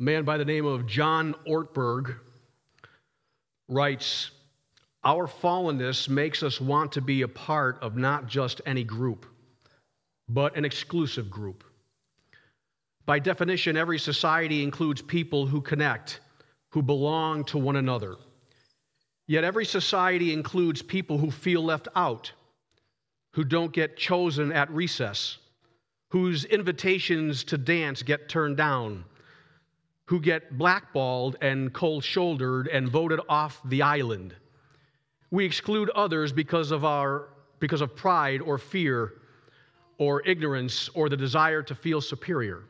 A man by the name of John Ortberg writes Our fallenness makes us want to be a part of not just any group, but an exclusive group. By definition, every society includes people who connect, who belong to one another. Yet every society includes people who feel left out, who don't get chosen at recess, whose invitations to dance get turned down, who get blackballed and cold shouldered and voted off the island. We exclude others because of, our, because of pride or fear or ignorance or the desire to feel superior.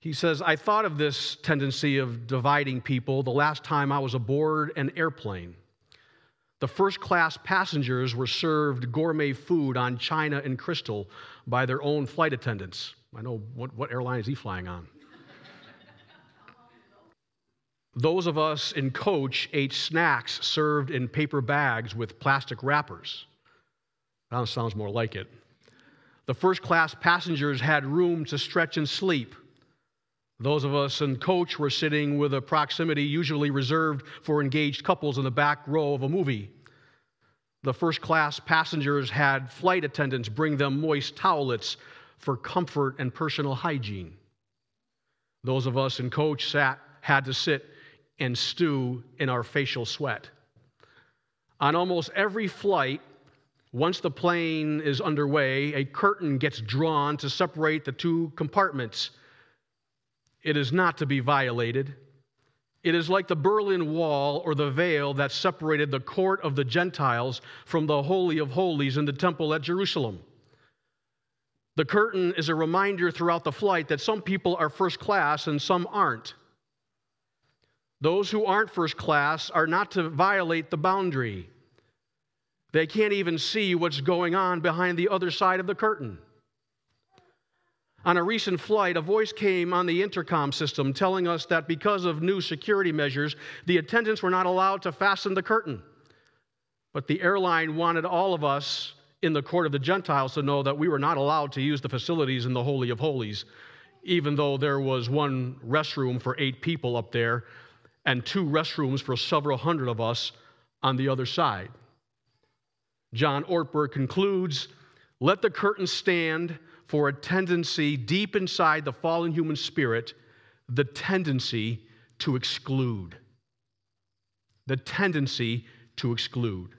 He says, I thought of this tendency of dividing people the last time I was aboard an airplane. The first class passengers were served gourmet food on china and crystal by their own flight attendants. I know what, what airline is he flying on? Those of us in coach ate snacks served in paper bags with plastic wrappers. That sounds more like it. The first class passengers had room to stretch and sleep. Those of us in coach were sitting with a proximity usually reserved for engaged couples in the back row of a movie. The first class passengers had flight attendants bring them moist towelettes for comfort and personal hygiene. Those of us in coach sat, had to sit and stew in our facial sweat. On almost every flight, once the plane is underway, a curtain gets drawn to separate the two compartments it is not to be violated. It is like the Berlin Wall or the veil that separated the court of the Gentiles from the Holy of Holies in the temple at Jerusalem. The curtain is a reminder throughout the flight that some people are first class and some aren't. Those who aren't first class are not to violate the boundary. They can't even see what's going on behind the other side of the curtain. On a recent flight, a voice came on the intercom system telling us that because of new security measures, the attendants were not allowed to fasten the curtain. But the airline wanted all of us in the court of the Gentiles to know that we were not allowed to use the facilities in the Holy of Holies, even though there was one restroom for eight people up there and two restrooms for several hundred of us on the other side. John Ortberg concludes let the curtain stand for a tendency deep inside the fallen human spirit, the tendency to exclude. The tendency to exclude.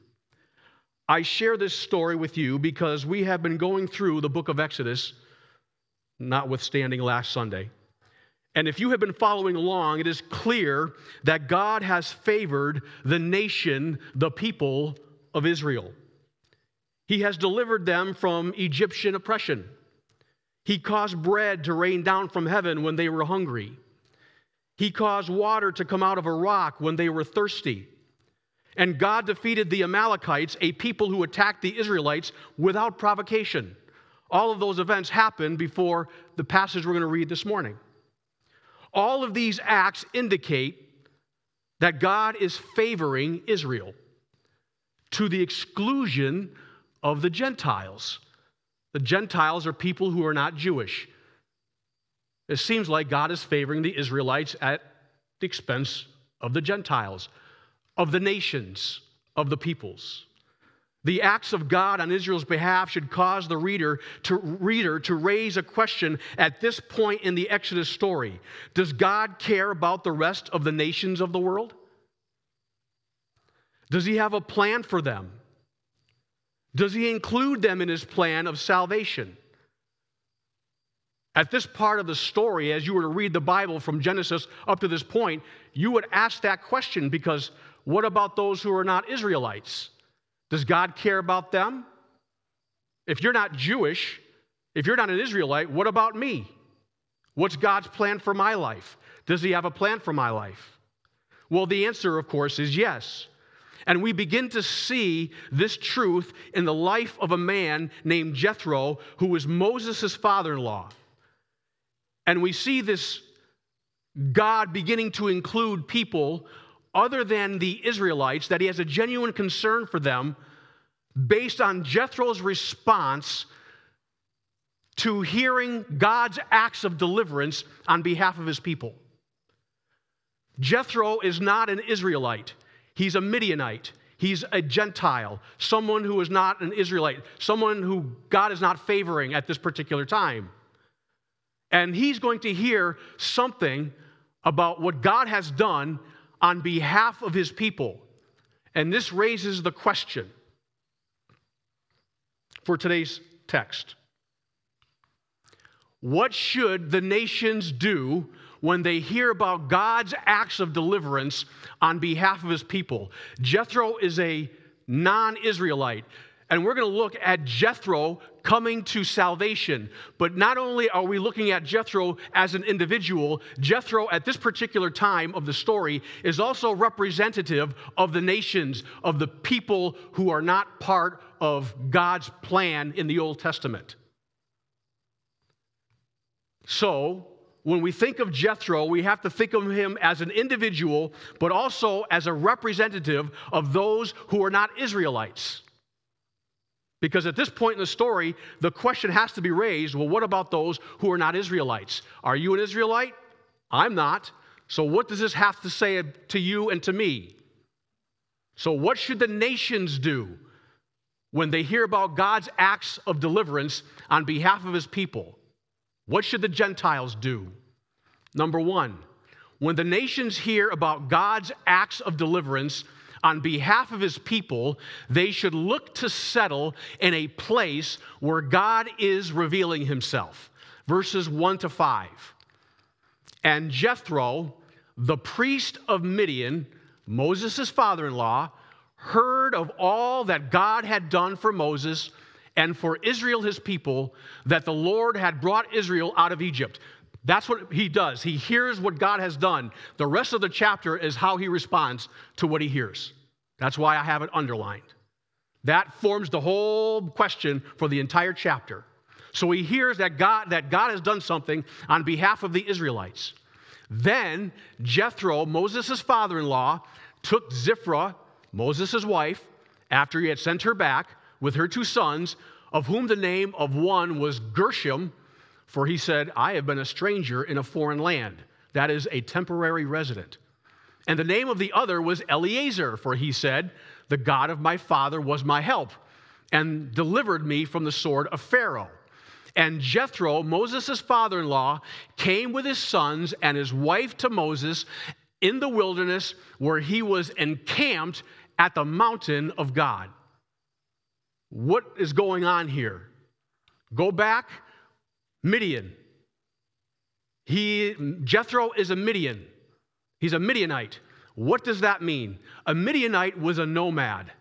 I share this story with you because we have been going through the book of Exodus, notwithstanding last Sunday. And if you have been following along, it is clear that God has favored the nation, the people of Israel. He has delivered them from Egyptian oppression. He caused bread to rain down from heaven when they were hungry. He caused water to come out of a rock when they were thirsty. And God defeated the Amalekites, a people who attacked the Israelites without provocation. All of those events happened before the passage we're going to read this morning. All of these acts indicate that God is favoring Israel to the exclusion of the Gentiles. The Gentiles are people who are not Jewish. It seems like God is favoring the Israelites at the expense of the Gentiles, of the nations, of the peoples. The acts of God on Israel's behalf should cause the reader to, reader to raise a question at this point in the Exodus story. Does God care about the rest of the nations of the world? Does he have a plan for them? Does he include them in his plan of salvation? At this part of the story, as you were to read the Bible from Genesis up to this point, you would ask that question because what about those who are not Israelites? Does God care about them? If you're not Jewish, if you're not an Israelite, what about me? What's God's plan for my life? Does He have a plan for my life? Well, the answer, of course, is yes. And we begin to see this truth in the life of a man named Jethro, who was Moses' father in law. And we see this God beginning to include people other than the Israelites, that he has a genuine concern for them based on Jethro's response to hearing God's acts of deliverance on behalf of his people. Jethro is not an Israelite, he's a Midianite. He's a Gentile, someone who is not an Israelite, someone who God is not favoring at this particular time. And he's going to hear something about what God has done on behalf of his people. And this raises the question for today's text What should the nations do when they hear about God's acts of deliverance on behalf of his people. Jethro is a non Israelite. And we're going to look at Jethro coming to salvation. But not only are we looking at Jethro as an individual, Jethro at this particular time of the story is also representative of the nations, of the people who are not part of God's plan in the Old Testament. So, when we think of Jethro, we have to think of him as an individual, but also as a representative of those who are not Israelites. Because at this point in the story, the question has to be raised well, what about those who are not Israelites? Are you an Israelite? I'm not. So, what does this have to say to you and to me? So, what should the nations do when they hear about God's acts of deliverance on behalf of his people? What should the Gentiles do? Number one, when the nations hear about God's acts of deliverance on behalf of his people, they should look to settle in a place where God is revealing himself. Verses 1 to 5. And Jethro, the priest of Midian, Moses' father in law, heard of all that God had done for Moses and for Israel, his people, that the Lord had brought Israel out of Egypt. That's what he does. He hears what God has done. The rest of the chapter is how he responds to what he hears. That's why I have it underlined. That forms the whole question for the entire chapter. So he hears that God, that God has done something on behalf of the Israelites. Then Jethro, Moses' father in law, took Zipporah, Moses' wife, after he had sent her back with her two sons, of whom the name of one was Gershom, for he said, I have been a stranger in a foreign land. That is a temporary resident. And the name of the other was Eliezer, for he said, The God of my father was my help and delivered me from the sword of Pharaoh. And Jethro, Moses' father in law, came with his sons and his wife to Moses in the wilderness where he was encamped at the mountain of God. What is going on here? Go back, Midian. He, Jethro is a Midian. He's a Midianite. What does that mean? A Midianite was a nomad.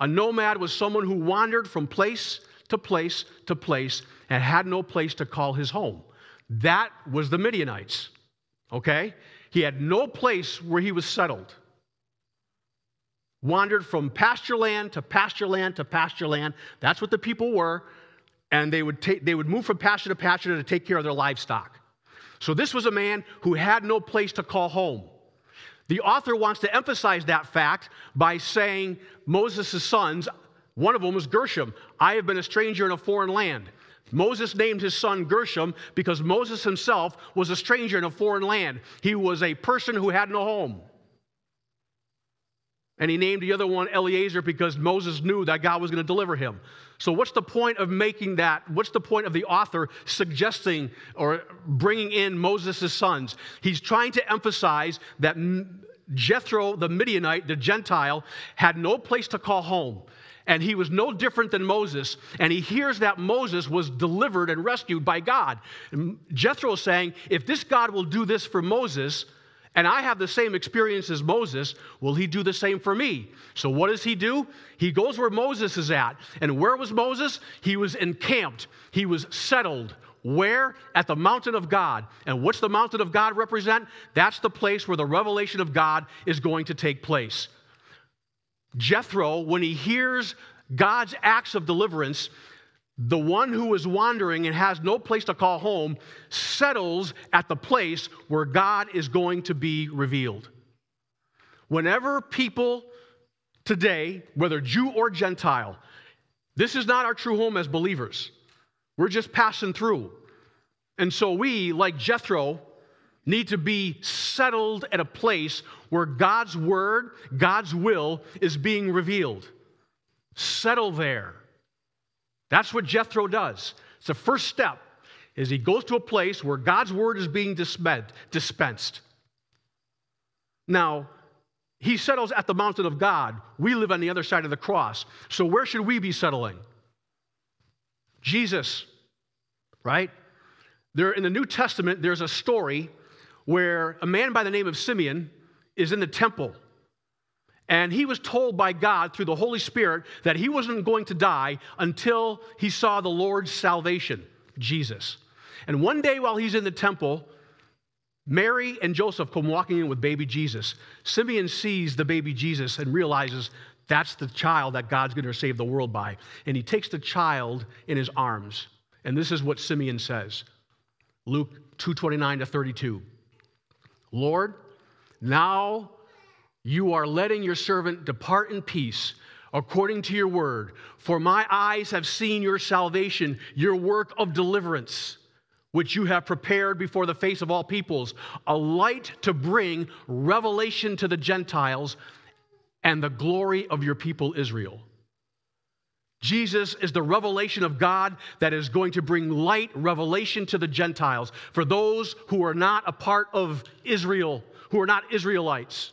A nomad was someone who wandered from place to place to place and had no place to call his home. That was the Midianites. Okay? He had no place where he was settled wandered from pasture land to pasture land to pasture land. That's what the people were. And they would, take, they would move from pasture to pasture to take care of their livestock. So this was a man who had no place to call home. The author wants to emphasize that fact by saying Moses' sons, one of them was Gershom. I have been a stranger in a foreign land. Moses named his son Gershom because Moses himself was a stranger in a foreign land. He was a person who had no home. And he named the other one Eliezer because Moses knew that God was going to deliver him. So, what's the point of making that? What's the point of the author suggesting or bringing in Moses' sons? He's trying to emphasize that Jethro, the Midianite, the Gentile, had no place to call home. And he was no different than Moses. And he hears that Moses was delivered and rescued by God. And Jethro is saying, if this God will do this for Moses, and I have the same experience as Moses, will he do the same for me? So, what does he do? He goes where Moses is at. And where was Moses? He was encamped, he was settled. Where? At the mountain of God. And what's the mountain of God represent? That's the place where the revelation of God is going to take place. Jethro, when he hears God's acts of deliverance, the one who is wandering and has no place to call home settles at the place where God is going to be revealed. Whenever people today, whether Jew or Gentile, this is not our true home as believers. We're just passing through. And so we, like Jethro, need to be settled at a place where God's word, God's will is being revealed. Settle there. That's what Jethro does. It's the first step is he goes to a place where God's word is being dispensed. Now, he settles at the mountain of God. We live on the other side of the cross. So where should we be settling? Jesus, right? There in the New Testament there's a story where a man by the name of Simeon is in the temple. And he was told by God through the Holy Spirit that he wasn't going to die until he saw the Lord's salvation, Jesus. And one day while he's in the temple, Mary and Joseph come walking in with baby Jesus. Simeon sees the baby Jesus and realizes that's the child that God's going to save the world by. And he takes the child in his arms. And this is what Simeon says. Luke 2:29 to 32. Lord, now you are letting your servant depart in peace according to your word, for my eyes have seen your salvation, your work of deliverance which you have prepared before the face of all peoples, a light to bring revelation to the Gentiles and the glory of your people Israel. Jesus is the revelation of God that is going to bring light revelation to the Gentiles for those who are not a part of Israel, who are not Israelites.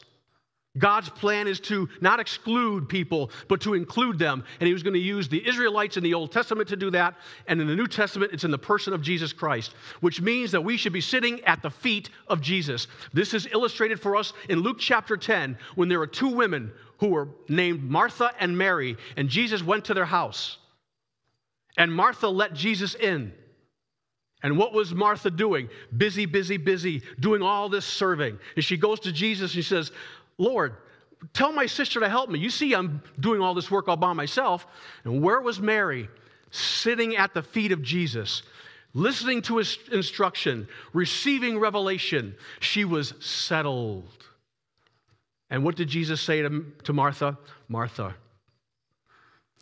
God's plan is to not exclude people, but to include them. And he was going to use the Israelites in the Old Testament to do that. And in the New Testament, it's in the person of Jesus Christ, which means that we should be sitting at the feet of Jesus. This is illustrated for us in Luke chapter 10 when there are two women who were named Martha and Mary, and Jesus went to their house. And Martha let Jesus in. And what was Martha doing? Busy, busy, busy, doing all this serving. And she goes to Jesus and she says, Lord, tell my sister to help me. You see, I'm doing all this work all by myself. And where was Mary? Sitting at the feet of Jesus, listening to his instruction, receiving revelation. She was settled. And what did Jesus say to, to Martha? Martha,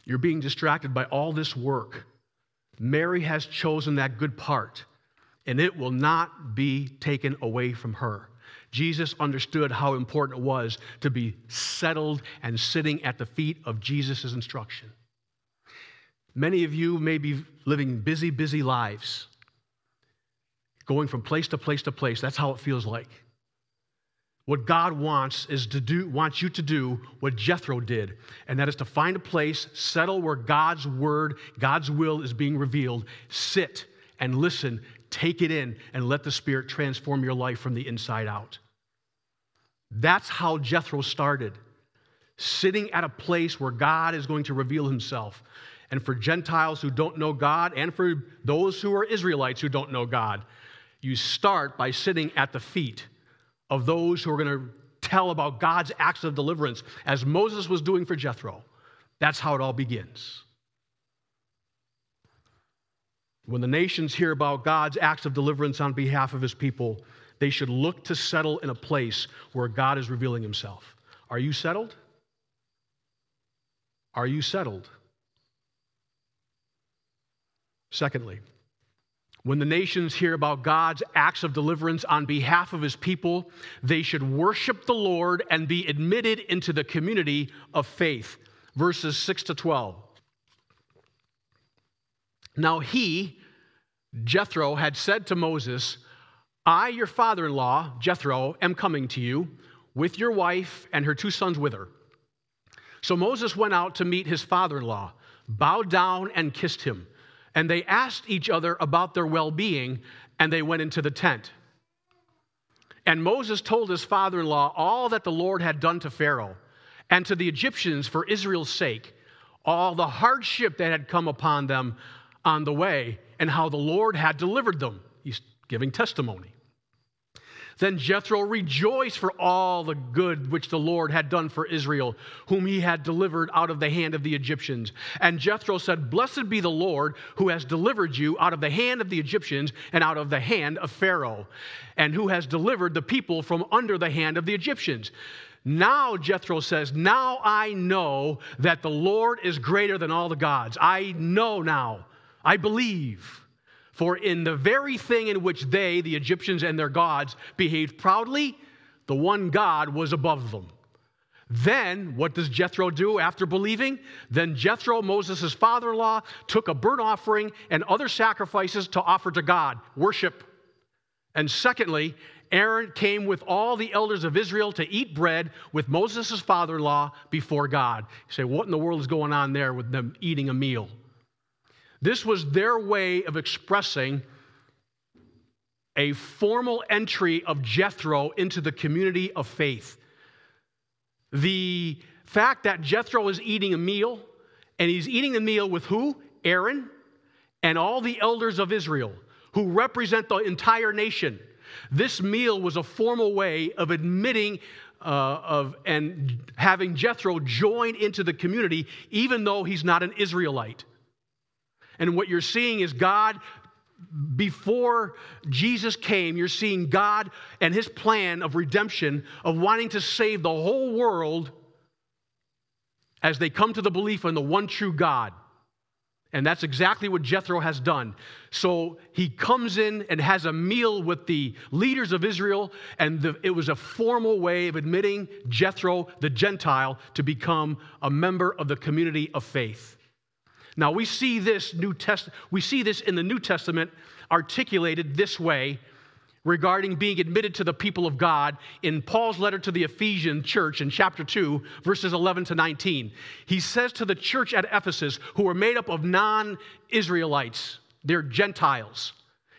you're being distracted by all this work. Mary has chosen that good part, and it will not be taken away from her. Jesus understood how important it was to be settled and sitting at the feet of Jesus' instruction. Many of you may be living busy, busy lives, going from place to place to place. That's how it feels like. What God wants is to do, wants you to do what Jethro did, and that is to find a place, settle where God's word, God's will is being revealed, sit and listen, take it in, and let the Spirit transform your life from the inside out. That's how Jethro started, sitting at a place where God is going to reveal himself. And for Gentiles who don't know God, and for those who are Israelites who don't know God, you start by sitting at the feet of those who are going to tell about God's acts of deliverance, as Moses was doing for Jethro. That's how it all begins. When the nations hear about God's acts of deliverance on behalf of his people, they should look to settle in a place where God is revealing himself. Are you settled? Are you settled? Secondly, when the nations hear about God's acts of deliverance on behalf of his people, they should worship the Lord and be admitted into the community of faith. Verses 6 to 12. Now he, Jethro, had said to Moses, I, your father in law, Jethro, am coming to you with your wife and her two sons with her. So Moses went out to meet his father in law, bowed down and kissed him. And they asked each other about their well being, and they went into the tent. And Moses told his father in law all that the Lord had done to Pharaoh and to the Egyptians for Israel's sake, all the hardship that had come upon them on the way, and how the Lord had delivered them. He's giving testimony. Then Jethro rejoiced for all the good which the Lord had done for Israel, whom he had delivered out of the hand of the Egyptians. And Jethro said, Blessed be the Lord who has delivered you out of the hand of the Egyptians and out of the hand of Pharaoh, and who has delivered the people from under the hand of the Egyptians. Now, Jethro says, Now I know that the Lord is greater than all the gods. I know now. I believe. For in the very thing in which they, the Egyptians and their gods, behaved proudly, the one God was above them. Then, what does Jethro do after believing? Then Jethro, Moses' father in law, took a burnt offering and other sacrifices to offer to God, worship. And secondly, Aaron came with all the elders of Israel to eat bread with Moses' father in law before God. You say, what in the world is going on there with them eating a meal? This was their way of expressing a formal entry of Jethro into the community of faith. The fact that Jethro is eating a meal, and he's eating the meal with who? Aaron and all the elders of Israel, who represent the entire nation. This meal was a formal way of admitting uh, of and having Jethro join into the community, even though he's not an Israelite. And what you're seeing is God before Jesus came, you're seeing God and his plan of redemption, of wanting to save the whole world as they come to the belief in the one true God. And that's exactly what Jethro has done. So he comes in and has a meal with the leaders of Israel, and the, it was a formal way of admitting Jethro, the Gentile, to become a member of the community of faith. Now we see this New Test we see this in the New Testament articulated this way regarding being admitted to the people of God in Paul's letter to the Ephesian church in chapter 2 verses 11 to 19. He says to the church at Ephesus who are made up of non-Israelites, they're Gentiles.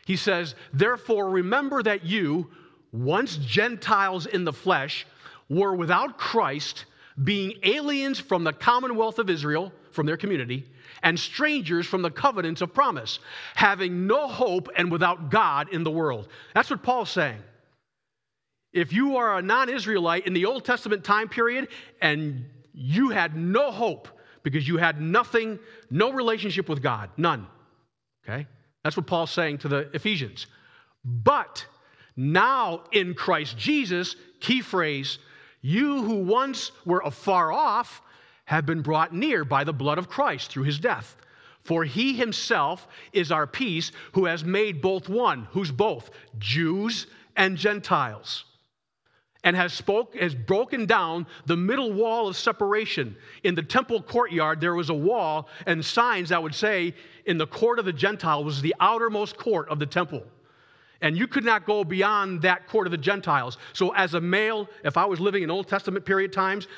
He says, "Therefore remember that you once Gentiles in the flesh were without Christ, being aliens from the commonwealth of Israel, from their community, and strangers from the covenants of promise, having no hope and without God in the world. That's what Paul's saying. If you are a non Israelite in the Old Testament time period and you had no hope because you had nothing, no relationship with God, none. Okay? That's what Paul's saying to the Ephesians. But now in Christ Jesus, key phrase, you who once were afar off have been brought near by the blood of Christ through his death. For he himself is our peace, who has made both one, who's both Jews and Gentiles, and has spoke has broken down the middle wall of separation. In the temple courtyard, there was a wall and signs that would say, in the court of the Gentile was the outermost court of the temple. And you could not go beyond that court of the Gentiles. So, as a male, if I was living in Old Testament period times,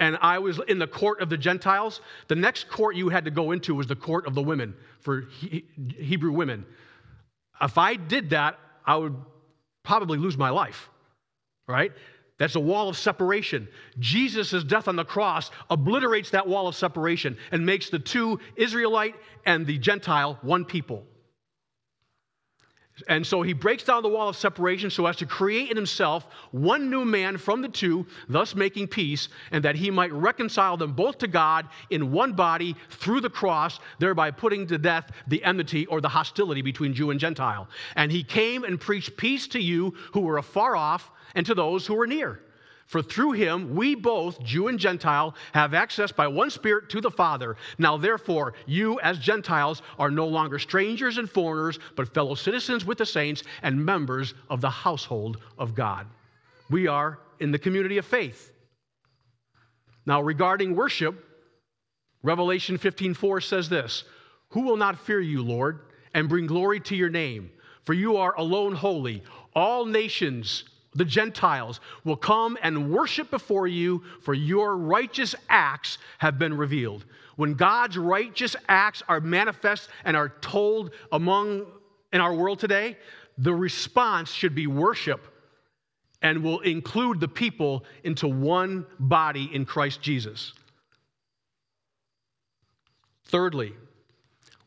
and I was in the court of the Gentiles, the next court you had to go into was the court of the women for he- Hebrew women. If I did that, I would probably lose my life, right? That's a wall of separation. Jesus' death on the cross obliterates that wall of separation and makes the two, Israelite and the Gentile, one people. And so he breaks down the wall of separation so as to create in himself one new man from the two, thus making peace, and that he might reconcile them both to God in one body through the cross, thereby putting to death the enmity or the hostility between Jew and Gentile. And he came and preached peace to you who were afar off and to those who were near. For through him we both, Jew and Gentile, have access by one Spirit to the Father. Now, therefore, you as Gentiles are no longer strangers and foreigners, but fellow citizens with the saints and members of the household of God. We are in the community of faith. Now, regarding worship, Revelation 15:4 says this: Who will not fear you, Lord, and bring glory to your name? For you are alone holy. All nations the Gentiles will come and worship before you, for your righteous acts have been revealed. When God's righteous acts are manifest and are told among in our world today, the response should be worship and will include the people into one body in Christ Jesus. Thirdly,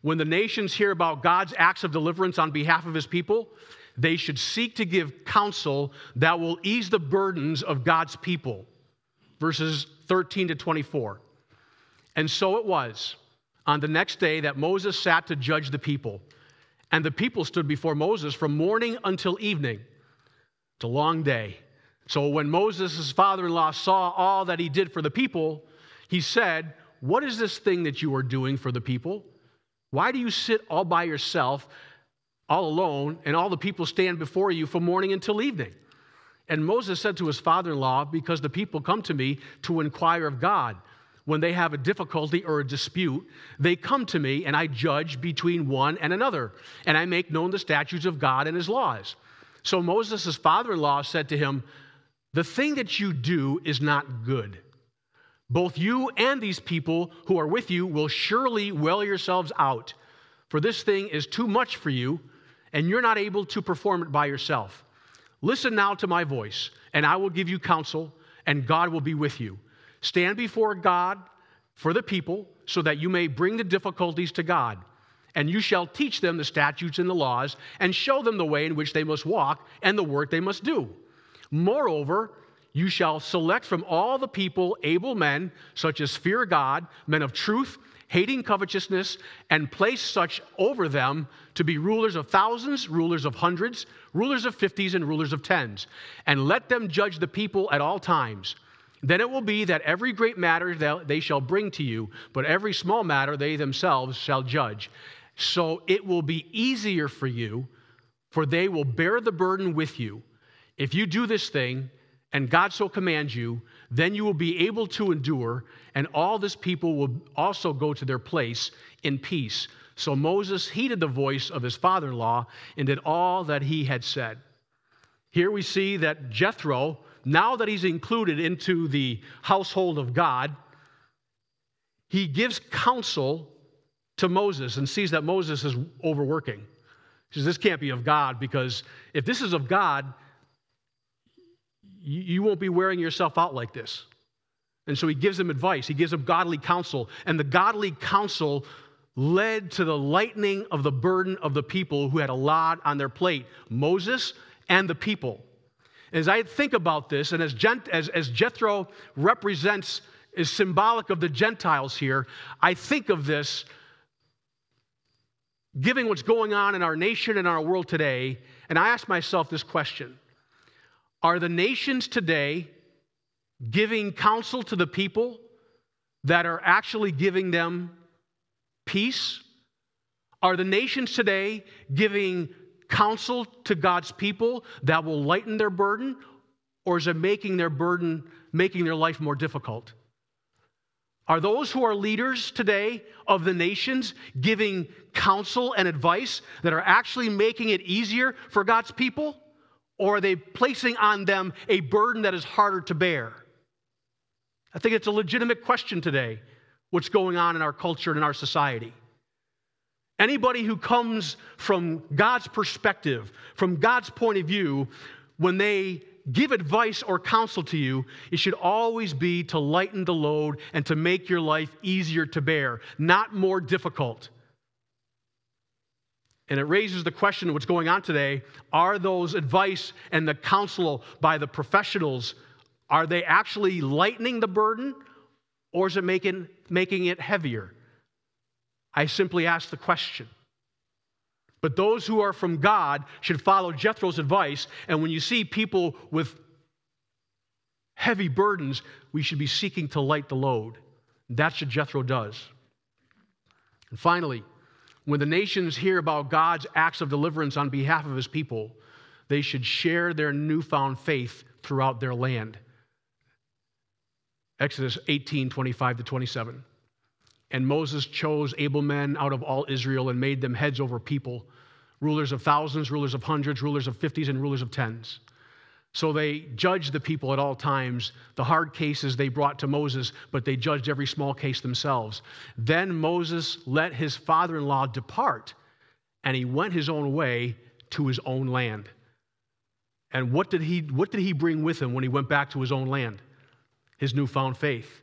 when the nations hear about God's acts of deliverance on behalf of his people, they should seek to give counsel that will ease the burdens of God's people. Verses 13 to 24. And so it was on the next day that Moses sat to judge the people. And the people stood before Moses from morning until evening. It's a long day. So when Moses' father in law saw all that he did for the people, he said, What is this thing that you are doing for the people? Why do you sit all by yourself, all alone, and all the people stand before you from morning until evening? And Moses said to his father in law, Because the people come to me to inquire of God. When they have a difficulty or a dispute, they come to me, and I judge between one and another, and I make known the statutes of God and his laws. So Moses' father in law said to him, The thing that you do is not good. Both you and these people who are with you will surely wear yourselves out, for this thing is too much for you, and you're not able to perform it by yourself. Listen now to my voice, and I will give you counsel, and God will be with you. Stand before God for the people, so that you may bring the difficulties to God. And you shall teach them the statutes and the laws, and show them the way in which they must walk and the work they must do. Moreover, you shall select from all the people able men, such as fear God, men of truth hating covetousness, and place such over them to be rulers of thousands, rulers of hundreds, rulers of fifties, and rulers of tens. And let them judge the people at all times. Then it will be that every great matter they shall bring to you, but every small matter they themselves shall judge. So it will be easier for you, for they will bear the burden with you. If you do this thing, and God so commands you, then you will be able to endure, and all this people will also go to their place in peace. So Moses heeded the voice of his father in law and did all that he had said. Here we see that Jethro, now that he's included into the household of God, he gives counsel to Moses and sees that Moses is overworking. He says, This can't be of God because if this is of God, you won't be wearing yourself out like this. And so he gives them advice, he gives them godly counsel. And the godly counsel led to the lightening of the burden of the people who had a lot on their plate Moses and the people. As I think about this, and as, Gent, as, as Jethro represents, is symbolic of the Gentiles here, I think of this, giving what's going on in our nation and our world today, and I ask myself this question are the nations today giving counsel to the people that are actually giving them peace? Are the nations today giving counsel to God's people that will lighten their burden? Or is it making their burden, making their life more difficult? Are those who are leaders today of the nations giving counsel and advice that are actually making it easier for God's people? Or are they placing on them a burden that is harder to bear? I think it's a legitimate question today what's going on in our culture and in our society. Anybody who comes from God's perspective, from God's point of view, when they give advice or counsel to you, it should always be to lighten the load and to make your life easier to bear, not more difficult. And it raises the question of what's going on today are those advice and the counsel by the professionals are they actually lightening the burden or is it making, making it heavier? I simply ask the question. But those who are from God should follow Jethro's advice. And when you see people with heavy burdens, we should be seeking to light the load. That's what Jethro does. And finally, when the nations hear about God's acts of deliverance on behalf of his people, they should share their newfound faith throughout their land. Exodus 18 25 to 27. And Moses chose able men out of all Israel and made them heads over people, rulers of thousands, rulers of hundreds, rulers of fifties, and rulers of tens. So they judged the people at all times. The hard cases they brought to Moses, but they judged every small case themselves. Then Moses let his father in law depart, and he went his own way to his own land. And what did, he, what did he bring with him when he went back to his own land? His newfound faith.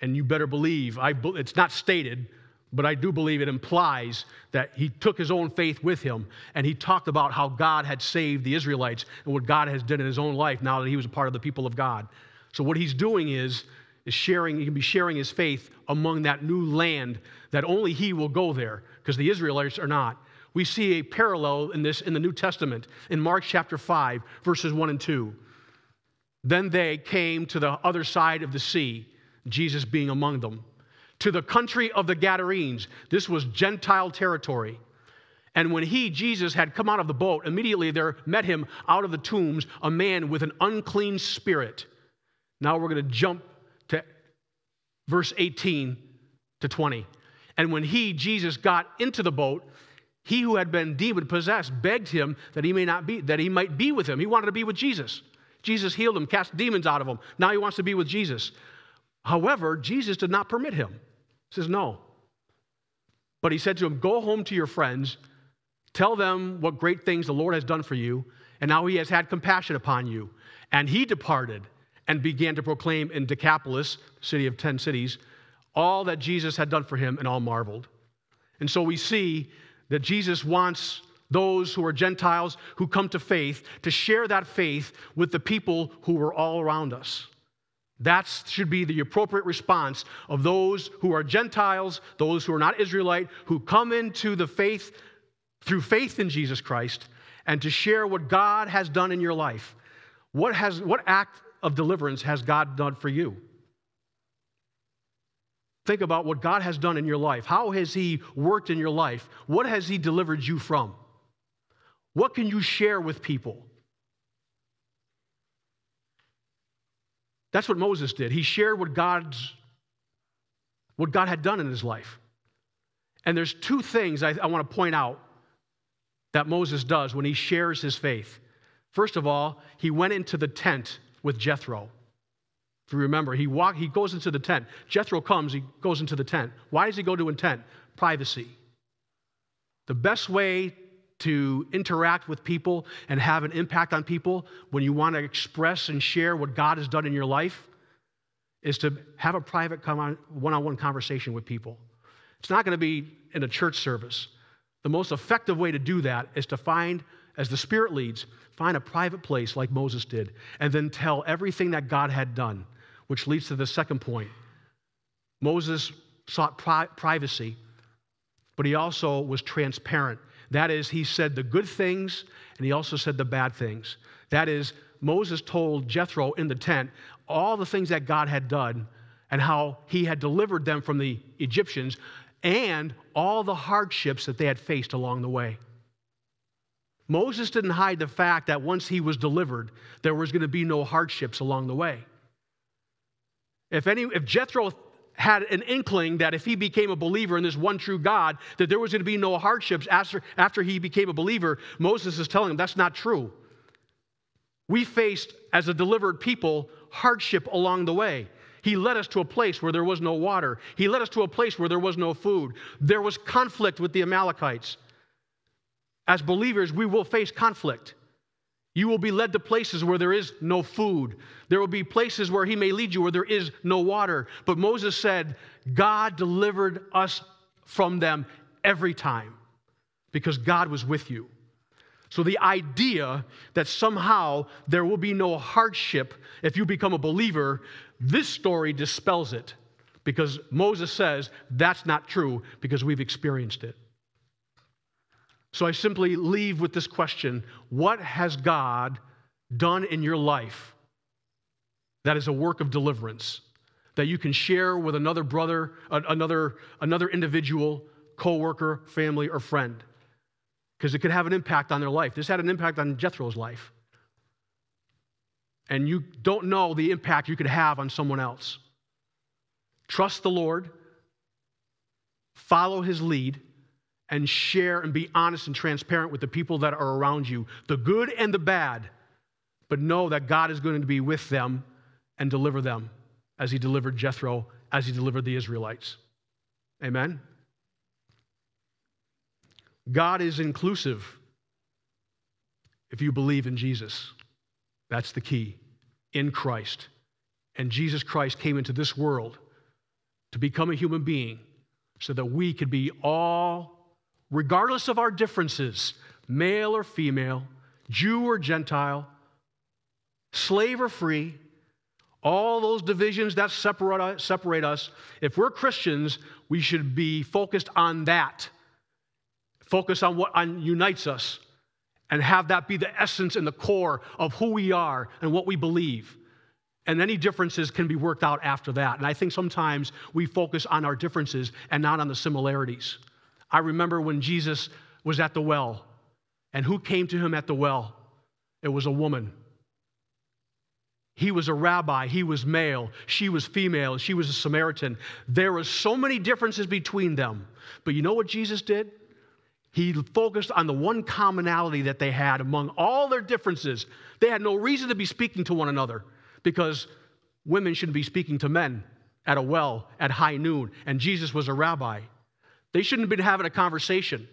And you better believe, I, it's not stated, but I do believe it implies that he took his own faith with him and he talked about how God had saved the Israelites and what God has done in his own life now that he was a part of the people of God. So what he's doing is, is sharing, he can be sharing his faith among that new land that only he will go there because the Israelites are not. We see a parallel in this in the New Testament in Mark chapter 5, verses 1 and 2. Then they came to the other side of the sea, Jesus being among them to the country of the Gadarenes. This was Gentile territory. And when he, Jesus, had come out of the boat, immediately there met him out of the tombs a man with an unclean spirit. Now we're going to jump to verse 18 to 20. And when he, Jesus, got into the boat, he who had been demon possessed begged him that he may not be that he might be with him. He wanted to be with Jesus. Jesus healed him, cast demons out of him. Now he wants to be with Jesus. However, Jesus did not permit him. He says no. But he said to him, "Go home to your friends, tell them what great things the Lord has done for you, and how he has had compassion upon you." And he departed and began to proclaim in Decapolis, city of 10 cities, all that Jesus had done for him, and all marveled. And so we see that Jesus wants those who are Gentiles who come to faith to share that faith with the people who were all around us. That should be the appropriate response of those who are Gentiles, those who are not Israelite, who come into the faith through faith in Jesus Christ and to share what God has done in your life. What, has, what act of deliverance has God done for you? Think about what God has done in your life. How has He worked in your life? What has He delivered you from? What can you share with people? That's what Moses did. He shared what God's what God had done in his life. And there's two things I, I want to point out that Moses does when he shares his faith. First of all, he went into the tent with Jethro. If you remember, he, walk, he goes into the tent. Jethro comes, he goes into the tent. Why does he go to a tent? Privacy. The best way to interact with people and have an impact on people when you want to express and share what God has done in your life is to have a private one on one conversation with people. It's not going to be in a church service. The most effective way to do that is to find, as the Spirit leads, find a private place like Moses did, and then tell everything that God had done which leads to the second point. Moses sought pri- privacy, but he also was transparent. That is, he said the good things and he also said the bad things. That is, Moses told Jethro in the tent all the things that God had done and how he had delivered them from the Egyptians and all the hardships that they had faced along the way. Moses didn't hide the fact that once he was delivered, there was going to be no hardships along the way. If, any, if Jethro had an inkling that if he became a believer in this one true God, that there was going to be no hardships after, after he became a believer, Moses is telling him that's not true. We faced, as a delivered people, hardship along the way. He led us to a place where there was no water. He led us to a place where there was no food. There was conflict with the Amalekites. As believers, we will face conflict. You will be led to places where there is no food. There will be places where He may lead you where there is no water. But Moses said, God delivered us from them every time because God was with you. So the idea that somehow there will be no hardship if you become a believer, this story dispels it because Moses says that's not true because we've experienced it. So I simply leave with this question What has God done in your life that is a work of deliverance that you can share with another brother, another, another individual, coworker, family, or friend? Because it could have an impact on their life. This had an impact on Jethro's life. And you don't know the impact you could have on someone else. Trust the Lord, follow his lead, and share and be honest and transparent with the people that are around you, the good and the bad, but know that God is going to be with them and deliver them as he delivered Jethro, as he delivered the Israelites. Amen? God is inclusive if you believe in Jesus. That's the key in Christ. And Jesus Christ came into this world to become a human being so that we could be all regardless of our differences, male or female, Jew or Gentile, slave or free, all those divisions that separate, us, if we're Christians, we should be focused on that. Focus on what unites us and have that be the essence and the core of who we are and what we believe. And any differences can be worked out after that. And I think sometimes we focus on our differences and not on the similarities. I remember when Jesus was at the well, and who came to him at the well? It was a woman. He was a rabbi, he was male, she was female, she was a Samaritan. There were so many differences between them. But you know what Jesus did? He focused on the one commonality that they had among all their differences. They had no reason to be speaking to one another because women shouldn't be speaking to men at a well at high noon, and Jesus was a rabbi. They shouldn't have been having a conversation.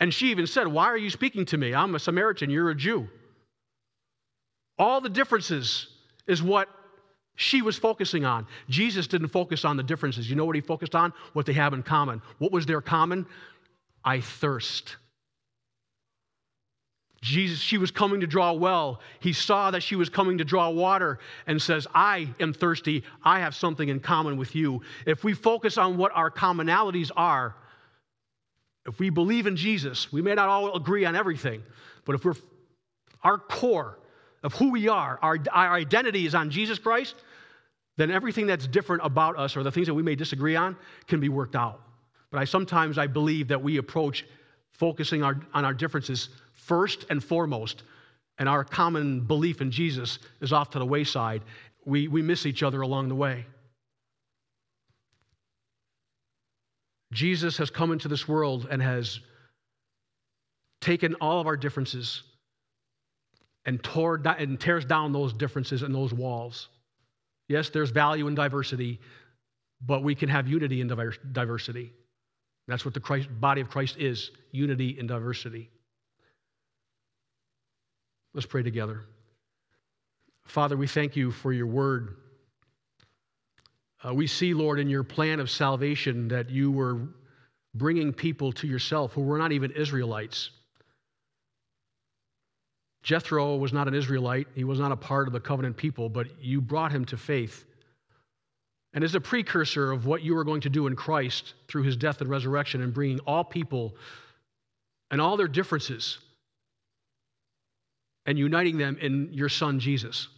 And she even said, Why are you speaking to me? I'm a Samaritan, you're a Jew. All the differences is what she was focusing on. Jesus didn't focus on the differences. You know what he focused on? What they have in common. What was their common? I thirst. Jesus, she was coming to draw well. He saw that she was coming to draw water and says, I am thirsty. I have something in common with you. If we focus on what our commonalities are, if we believe in Jesus, we may not all agree on everything, but if we're our core of who we are, our, our identity is on Jesus Christ, then everything that's different about us or the things that we may disagree on can be worked out. But I sometimes I believe that we approach focusing our, on our differences first and foremost, and our common belief in Jesus is off to the wayside. We, we miss each other along the way. Jesus has come into this world and has taken all of our differences and, tore, and tears down those differences and those walls. Yes, there's value in diversity, but we can have unity in diversity. That's what the Christ, body of Christ is unity in diversity. Let's pray together. Father, we thank you for your word. Uh, we see, Lord, in your plan of salvation that you were bringing people to yourself who were not even Israelites. Jethro was not an Israelite, he was not a part of the covenant people, but you brought him to faith. And as a precursor of what you are going to do in Christ through his death and resurrection and bringing all people and all their differences and uniting them in your son Jesus.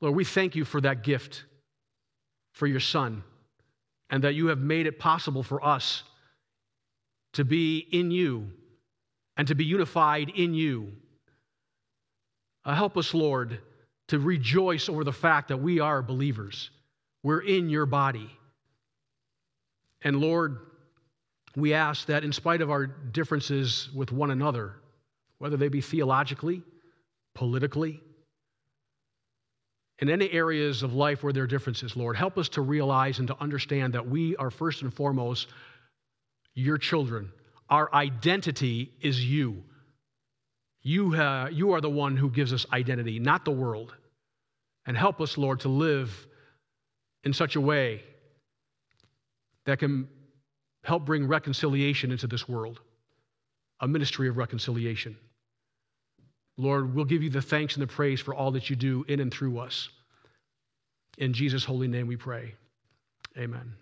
Lord, we thank you for that gift for your son and that you have made it possible for us to be in you and to be unified in you. Uh, help us, Lord, to rejoice over the fact that we are believers. We're in your body. And Lord, we ask that in spite of our differences with one another, whether they be theologically, politically, in any areas of life where there are differences, Lord, help us to realize and to understand that we are first and foremost your children. Our identity is you. You, you are the one who gives us identity, not the world. And help us, Lord, to live in such a way that can help bring reconciliation into this world, a ministry of reconciliation. Lord, we'll give you the thanks and the praise for all that you do in and through us. In Jesus' holy name we pray. Amen.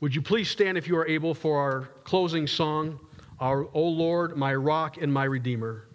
Would you please stand if you are able for our closing song, our O Lord, my rock and my redeemer.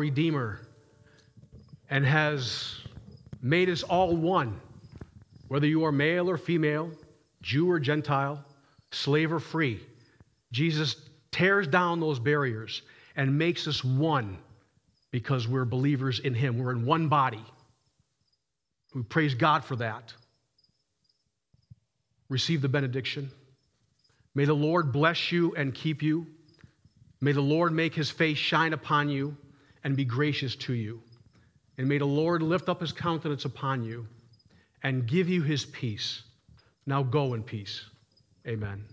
Redeemer and has made us all one, whether you are male or female, Jew or Gentile, slave or free. Jesus tears down those barriers and makes us one because we're believers in Him. We're in one body. We praise God for that. Receive the benediction. May the Lord bless you and keep you. May the Lord make his face shine upon you and be gracious to you. And may the Lord lift up his countenance upon you and give you his peace. Now go in peace. Amen.